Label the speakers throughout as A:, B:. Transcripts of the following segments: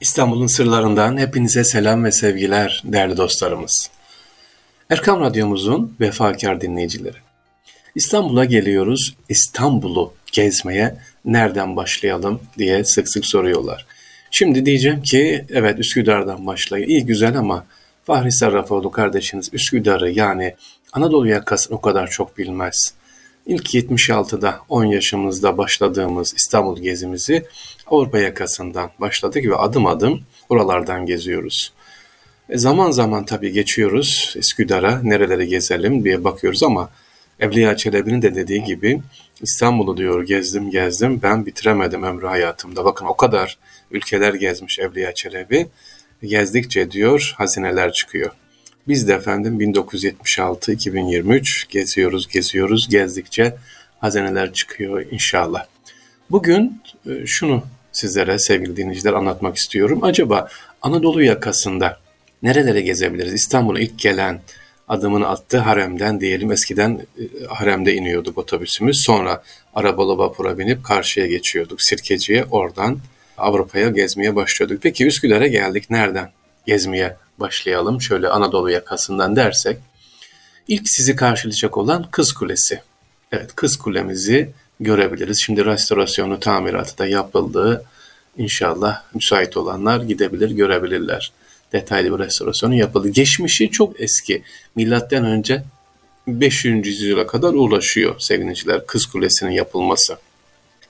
A: İstanbul'un sırlarından hepinize selam ve sevgiler değerli dostlarımız. Erkam Radyomuzun vefakar dinleyicileri. İstanbul'a geliyoruz, İstanbul'u gezmeye nereden başlayalım diye sık sık soruyorlar. Şimdi diyeceğim ki evet Üsküdar'dan başlayın. İyi güzel ama Fahri Sarrafoğlu kardeşiniz Üsküdar'ı yani Anadolu yakasını o kadar çok bilmez. İlk 76'da 10 yaşımızda başladığımız İstanbul gezimizi Avrupa yakasından başladık ve adım adım oralardan geziyoruz. E zaman zaman tabii geçiyoruz Üsküdar'a nerelere gezelim diye bakıyoruz ama Evliya Çelebi'nin de dediği gibi İstanbul'u diyor gezdim gezdim ben bitiremedim ömrü hayatımda. Bakın o kadar ülkeler gezmiş Evliya Çelebi. Gezdikçe diyor hazineler çıkıyor. Biz de efendim 1976-2023 geziyoruz, geziyoruz, gezdikçe hazineler çıkıyor inşallah. Bugün e, şunu sizlere sevgili dinleyiciler anlatmak istiyorum. Acaba Anadolu yakasında nerelere gezebiliriz? İstanbul'a ilk gelen adımını attı haremden diyelim. Eskiden e, haremde iniyorduk otobüsümüz. Sonra arabalı vapura binip karşıya geçiyorduk Sirkeci'ye. Oradan Avrupa'ya gezmeye başlıyorduk. Peki Üsküdar'a geldik. Nereden gezmeye başlayalım? Şöyle Anadolu yakasından dersek. İlk sizi karşılayacak olan Kız Kulesi. Evet Kız Kulemizi görebiliriz. Şimdi restorasyonu, tamiratı da yapıldı. İnşallah müsait olanlar gidebilir, görebilirler. Detaylı bir restorasyonu yapıldı. Geçmişi çok eski. Milattan önce 500. yüzyıla kadar ulaşıyor sevgiliciler Kız Kulesi'nin yapılması.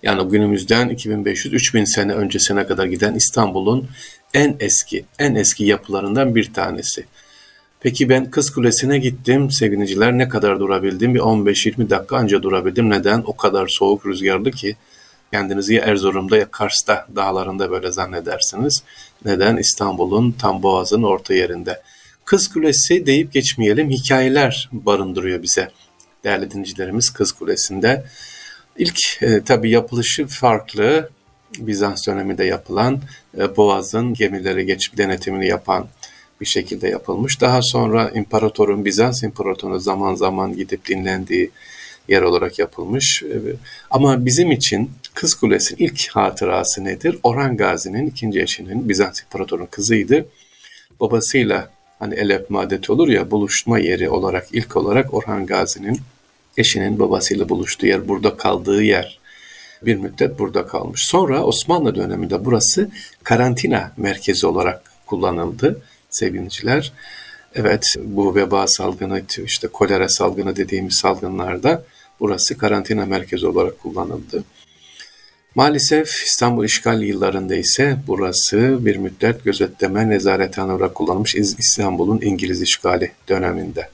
A: Yani günümüzden 2500-3000 sene öncesine kadar giden İstanbul'un en eski, en eski yapılarından bir tanesi. Peki ben Kız Kulesi'ne gittim sevgiliciler ne kadar durabildim? Bir 15-20 dakika anca durabildim. Neden? O kadar soğuk rüzgarlı ki kendinizi ya Erzurum'da ya Kars'ta dağlarında böyle zannedersiniz. Neden? İstanbul'un tam boğazın orta yerinde. Kız Kulesi deyip geçmeyelim hikayeler barındırıyor bize. Değerli dinleyicilerimiz Kız Kulesi'nde. İlk e, tabi yapılışı farklı. Bizans döneminde yapılan e, Boğaz'ın gemileri geçip denetimini yapan bir şekilde yapılmış. Daha sonra imparatorun Bizans imparatoruna zaman zaman gidip dinlendiği yer olarak yapılmış. E, ama bizim için Kız Kulesi'nin ilk hatırası nedir? Orhan Gazi'nin ikinci eşinin Bizans imparatorunun kızıydı. Babasıyla hani el öpme olur ya buluşma yeri olarak ilk olarak Orhan Gazi'nin eşinin babasıyla buluştuğu yer, burada kaldığı yer. Bir müddet burada kalmış. Sonra Osmanlı döneminde burası karantina merkezi olarak kullanıldı sevgiliciler. Evet bu veba salgını işte kolera salgını dediğimiz salgınlarda burası karantina merkezi olarak kullanıldı. Maalesef İstanbul işgal yıllarında ise burası bir müddet gözetleme nezarethane olarak kullanılmış İstanbul'un İngiliz işgali döneminde.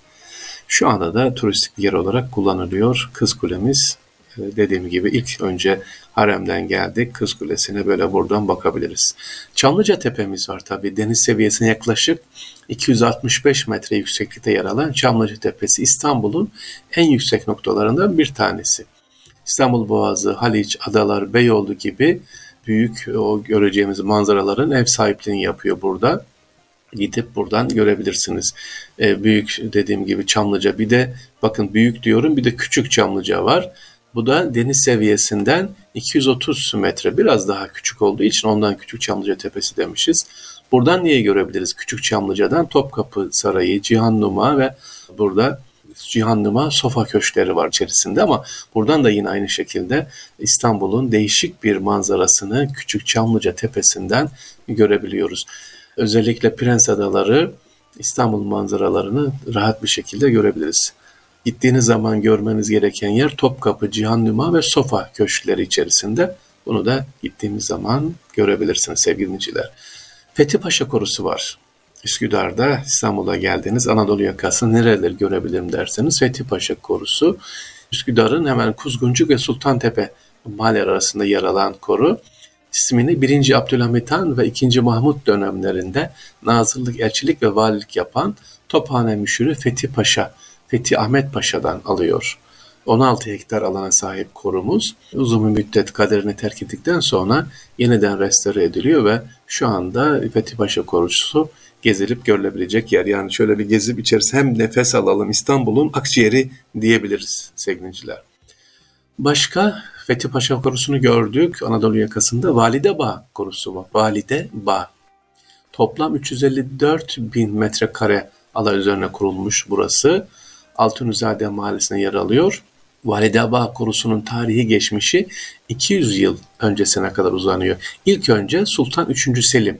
A: Şu anda da turistik yer olarak kullanılıyor. Kız Kulemiz ee, dediğim gibi ilk önce haremden geldik. Kız Kulesi'ne böyle buradan bakabiliriz. Çamlıca Tepemiz var tabi. Deniz seviyesine yaklaşık 265 metre yükseklikte yer alan Çamlıca Tepesi İstanbul'un en yüksek noktalarından bir tanesi. İstanbul Boğazı, Haliç, Adalar, Beyoğlu gibi büyük o göreceğimiz manzaraların ev sahipliğini yapıyor burada gidip buradan görebilirsiniz. E, büyük dediğim gibi Çamlıca bir de bakın büyük diyorum bir de küçük Çamlıca var. Bu da deniz seviyesinden 230 metre biraz daha küçük olduğu için ondan Küçük Çamlıca Tepesi demişiz. Buradan niye görebiliriz? Küçük Çamlıca'dan Topkapı Sarayı, Cihan ve burada Cihan sofa köşkleri var içerisinde ama buradan da yine aynı şekilde İstanbul'un değişik bir manzarasını Küçük Çamlıca Tepesi'nden görebiliyoruz. Özellikle Prens Adaları İstanbul manzaralarını rahat bir şekilde görebiliriz. Gittiğiniz zaman görmeniz gereken yer Topkapı, Cihan ve Sofa köşkleri içerisinde. Bunu da gittiğimiz zaman görebilirsiniz sevgili dinleyiciler. Fethi Paşa Korusu var. Üsküdar'da İstanbul'a geldiğiniz Anadolu yakası nereleri görebilirim derseniz Fethi Paşa Korusu Üsküdar'ın hemen Kuzguncuk ve Sultantepe mahalle arasında yer alan koru ismini 1. Abdülhamit Han ve 2. Mahmut dönemlerinde nazırlık, elçilik ve valilik yapan Tophane Müşürü Fethi Paşa Fethi Ahmet Paşa'dan alıyor. 16 hektar alana sahip korumuz uzun bir müddet kaderini terk ettikten sonra yeniden restore ediliyor ve şu anda Fethi Paşa korucusu gezilip görülebilecek yer. Yani şöyle bir gezip içerisi hem nefes alalım İstanbul'un akciğeri diyebiliriz sevgiliciler. Başka Fethi Paşa korusunu gördük. Anadolu yakasında Valide Bağ korusu var. Valide Bağ Toplam 354 bin metrekare alan üzerine kurulmuş burası. Altunizade Mahallesi'ne yer alıyor. Valide Bağ Korusu'nun tarihi geçmişi 200 yıl öncesine kadar uzanıyor. İlk önce Sultan 3. Selim,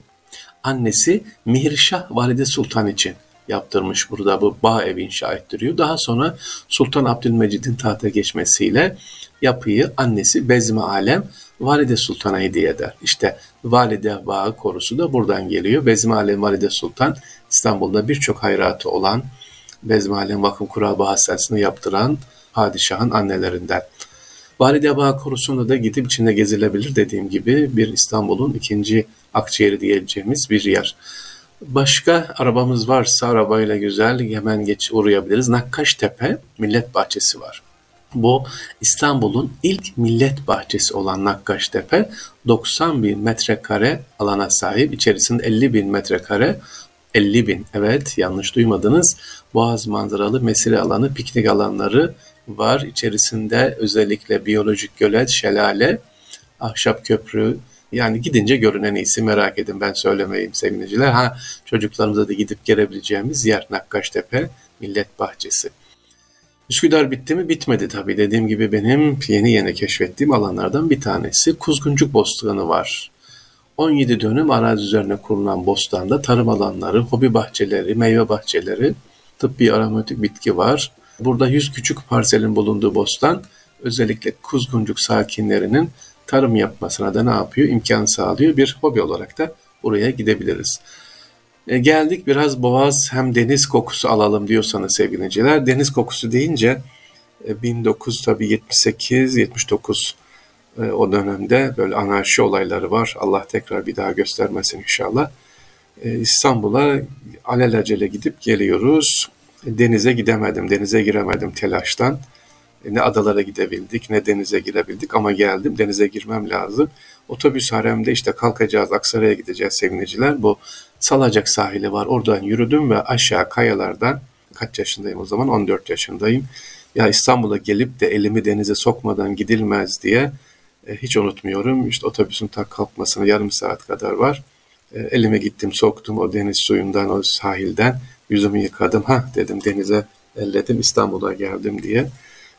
A: annesi Mihirşah Valide Sultan için yaptırmış burada bu bağ evi inşa ettiriyor. Daha sonra Sultan Abdülmecid'in tahta geçmesiyle yapıyı annesi Bezmi Alem Valide Sultan'a hediye eder. İşte Valide Bağı korusu da buradan geliyor. Bezmi Alem Valide Sultan İstanbul'da birçok hayratı olan Bezmi Alem Vakıf Kuraba Hastanesi'ni yaptıran padişahın annelerinden. Valide Bağ Korusu'nda da gidip içinde gezilebilir dediğim gibi bir İstanbul'un ikinci akciğeri diyeceğimiz bir yer. Başka arabamız varsa arabayla güzel hemen geç uğrayabiliriz. Nakkaştepe Millet Bahçesi var. Bu İstanbul'un ilk millet bahçesi olan Nakkaştepe 90 bin metrekare alana sahip. İçerisinde 50 bin metrekare 50 bin evet yanlış duymadınız. Boğaz manzaralı mesire alanı, piknik alanları var. İçerisinde özellikle biyolojik gölet, şelale, ahşap köprü, yani gidince görünen iyisi merak edin ben söylemeyeyim sevgiliciler. Ha çocuklarımıza da gidip gelebileceğimiz yer Nakkaştepe Millet Bahçesi. Üsküdar bitti mi? Bitmedi tabii. Dediğim gibi benim yeni yeni keşfettiğim alanlardan bir tanesi. Kuzguncuk Bostanı var. 17 dönüm arazi üzerine kurulan bostanda tarım alanları, hobi bahçeleri, meyve bahçeleri, tıbbi aromatik bitki var. Burada 100 küçük parselin bulunduğu bostan özellikle Kuzguncuk sakinlerinin tarım yapmasına da ne yapıyor? İmkan sağlıyor. Bir hobi olarak da buraya gidebiliriz. E, geldik biraz boğaz hem deniz kokusu alalım diyorsanız sevgiliciler. Deniz kokusu deyince e, 1978 79 e, o dönemde böyle anarşi olayları var. Allah tekrar bir daha göstermesin inşallah. E, İstanbul'a alelacele gidip geliyoruz. E, denize gidemedim, denize giremedim telaştan. Ne adalara gidebildik ne denize girebildik ama geldim denize girmem lazım. Otobüs haremde işte kalkacağız Aksaray'a gideceğiz sevgiliciler. Bu Salacak sahili var oradan yürüdüm ve aşağı kayalardan kaç yaşındayım o zaman 14 yaşındayım. Ya İstanbul'a gelip de elimi denize sokmadan gidilmez diye e, hiç unutmuyorum. İşte otobüsün tak kalkmasına yarım saat kadar var. E, elime gittim soktum o deniz suyundan o sahilden yüzümü yıkadım. Ha dedim denize elledim İstanbul'a geldim diye.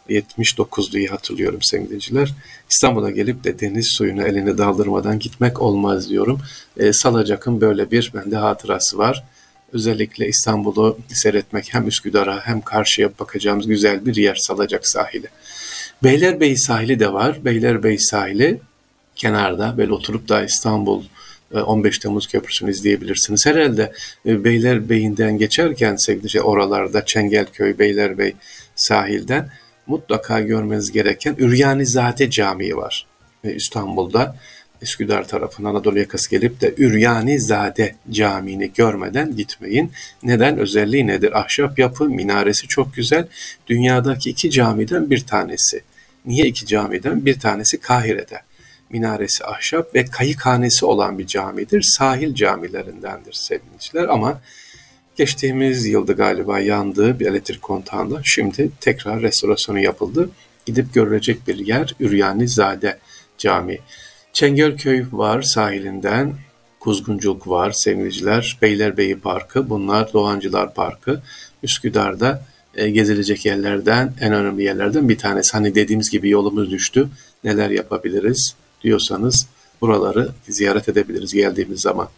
A: 79 diye hatırlıyorum sevgiliciler. İstanbul'a gelip de deniz suyunu elini daldırmadan gitmek olmaz diyorum. E, Salacak'ın böyle bir bende hatırası var. Özellikle İstanbul'u seyretmek hem Üsküdar'a hem karşıya bakacağımız güzel bir yer Salacak sahili. Beylerbeyi sahili de var. Beylerbeyi sahili kenarda böyle oturup da İstanbul 15 e, Temmuz Köprüsü'nü izleyebilirsiniz. Herhalde e, Beylerbeyi'nden geçerken sevgili oralarda Çengelköy, Beylerbey sahilden mutlaka görmeniz gereken Üryanizade Camii var. İstanbul'da Üsküdar tarafından Anadolu yakası gelip de Üryanizade Camii'ni görmeden gitmeyin. Neden? Özelliği nedir? Ahşap yapı, minaresi çok güzel. Dünyadaki iki camiden bir tanesi. Niye iki camiden? Bir tanesi Kahire'de. Minaresi ahşap ve kayıkhanesi olan bir camidir. Sahil camilerindendir sevgiliciler ama Geçtiğimiz yılda galiba yandığı bir elektrik kontağında şimdi tekrar restorasyonu yapıldı. Gidip görülecek bir yer Üryanizade Camii. Çengelköy var sahilinden, Kuzguncuk var sevgiliciler, Beylerbeyi Parkı, bunlar Doğancılar Parkı. Üsküdar'da e, gezilecek yerlerden, en önemli yerlerden bir tanesi. Hani dediğimiz gibi yolumuz düştü, neler yapabiliriz diyorsanız buraları ziyaret edebiliriz geldiğimiz zaman.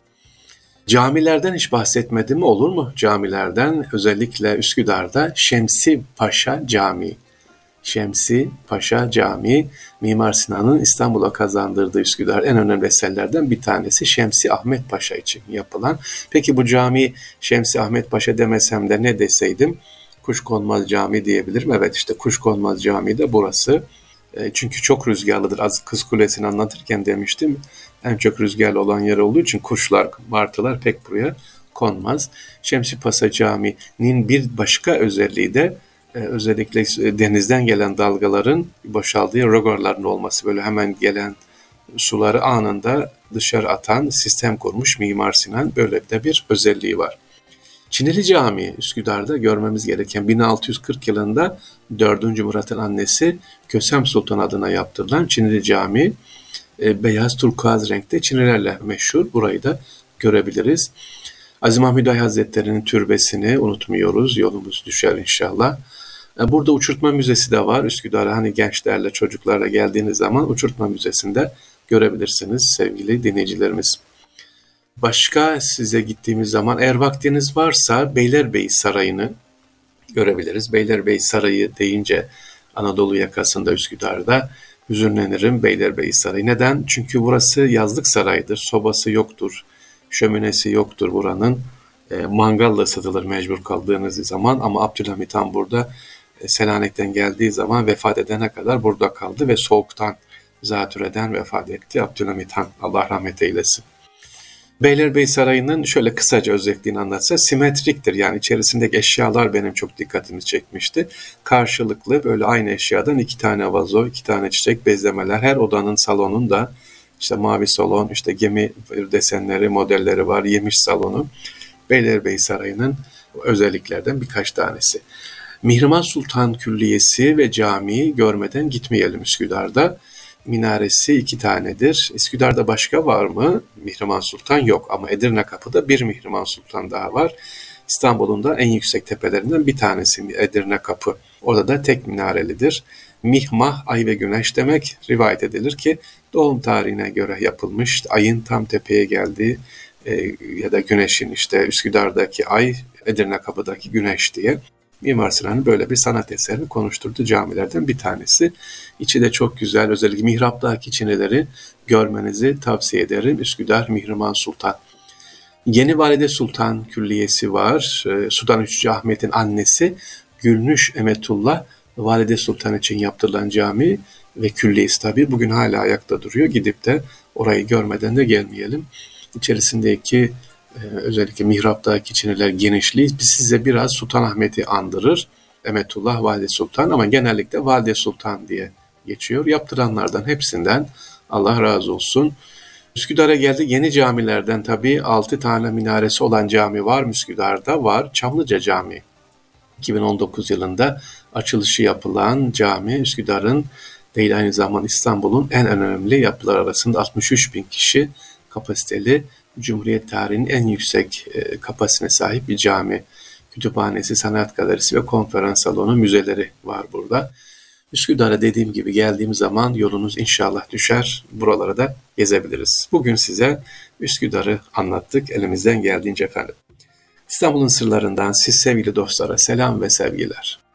A: Camilerden hiç bahsetmedim olur mu? Camilerden özellikle Üsküdar'da Şemsi Paşa Camii. Şemsi Paşa Camii, Mimar Sinan'ın İstanbul'a kazandırdığı Üsküdar en önemli eserlerden bir tanesi Şemsi Ahmet Paşa için yapılan. Peki bu cami Şemsi Ahmet Paşa demesem de ne deseydim? Kuşkonmaz Cami diyebilirim. Evet işte Kuşkonmaz Camii de burası. E, çünkü çok rüzgarlıdır. Az Kız Kulesi'ni anlatırken demiştim en çok rüzgarlı olan yer olduğu için kuşlar, martılar pek buraya konmaz. Şemsi Pasa Camii'nin bir başka özelliği de e, özellikle denizden gelen dalgaların boşaldığı rogorların olması. Böyle hemen gelen suları anında dışarı atan sistem kurmuş Mimar Sinan. Böyle de bir özelliği var. Çinili Camii Üsküdar'da görmemiz gereken 1640 yılında 4. Murat'ın annesi Kösem Sultan adına yaptırılan Çinili Camii e, beyaz turkuaz renkte çinilerle meşhur. Burayı da görebiliriz. Aziz Mahmud Ay Hazretleri'nin türbesini unutmuyoruz. Yolumuz düşer inşallah. E, burada uçurtma müzesi de var. Üsküdar'a hani gençlerle, çocuklarla geldiğiniz zaman uçurtma müzesinde görebilirsiniz sevgili dinleyicilerimiz. Başka size gittiğimiz zaman eğer vaktiniz varsa Beylerbeyi Sarayı'nı görebiliriz. Beylerbeyi Sarayı deyince Anadolu yakasında Üsküdar'da hüzünlenirim Beylerbeyi Sarayı. Neden? Çünkü burası yazlık saraydır. Sobası yoktur, şöminesi yoktur buranın. E, mangalla ısıtılır mecbur kaldığınız zaman ama Abdülhamit Han burada e, Selanik'ten geldiği zaman vefat edene kadar burada kaldı ve soğuktan zatürreden vefat etti. Abdülhamit Han Allah rahmet eylesin. Beylerbeyi Sarayı'nın şöyle kısaca özetliğini anlatsa simetriktir. Yani içerisindeki eşyalar benim çok dikkatimi çekmişti. Karşılıklı böyle aynı eşyadan iki tane vazo, iki tane çiçek bezlemeler. Her odanın salonunda işte mavi salon, işte gemi desenleri, modelleri var, yemiş salonu. Beylerbeyi Sarayı'nın özelliklerden birkaç tanesi. Mihrimah Sultan Külliyesi ve camii görmeden gitmeyelim Üsküdar'da minaresi iki tanedir. Üsküdar'da başka var mı? Mihrimah Sultan yok ama Edirne Kapı'da bir Mihrimah Sultan daha var. İstanbul'un da en yüksek tepelerinden bir tanesi Edirne Kapı. Orada da tek minarelidir. Mihmah, ay ve güneş demek rivayet edilir ki doğum tarihine göre yapılmış. Ayın tam tepeye geldiği e, ya da güneşin işte Üsküdar'daki ay, Edirne Kapı'daki güneş diye Mimar Sinan'ın böyle bir sanat eserini konuşturduğu camilerden bir tanesi. İçi de çok güzel. Özellikle mihraptaki çineleri görmenizi tavsiye ederim. Üsküdar Mihrimah Sultan. Yeni Valide Sultan Külliyesi var. Ee, Sultan Üçüncü Ahmet'in annesi Gülnüş Emetullah Valide Sultan için yaptırılan cami ve külliyesi tabi bugün hala ayakta duruyor. Gidip de orayı görmeden de gelmeyelim. İçerisindeki özellikle mihraptaki çineler genişliği size biraz Sultanahmet'i andırır. Emetullah Valide Sultan ama genellikle Valide Sultan diye geçiyor. Yaptıranlardan hepsinden Allah razı olsun. Üsküdar'a geldi yeni camilerden tabii 6 tane minaresi olan cami var Üsküdar'da var. Çamlıca Camii. 2019 yılında açılışı yapılan cami Üsküdar'ın değil aynı zamanda İstanbul'un en önemli yapılar arasında 63 bin kişi kapasiteli Cumhuriyet tarihinin en yüksek e, sahip bir cami. Kütüphanesi, sanat galerisi ve konferans salonu, müzeleri var burada. Üsküdar'a dediğim gibi geldiğim zaman yolunuz inşallah düşer. Buraları da gezebiliriz. Bugün size Üsküdar'ı anlattık elimizden geldiğince efendim. İstanbul'un sırlarından siz sevgili dostlara selam ve sevgiler.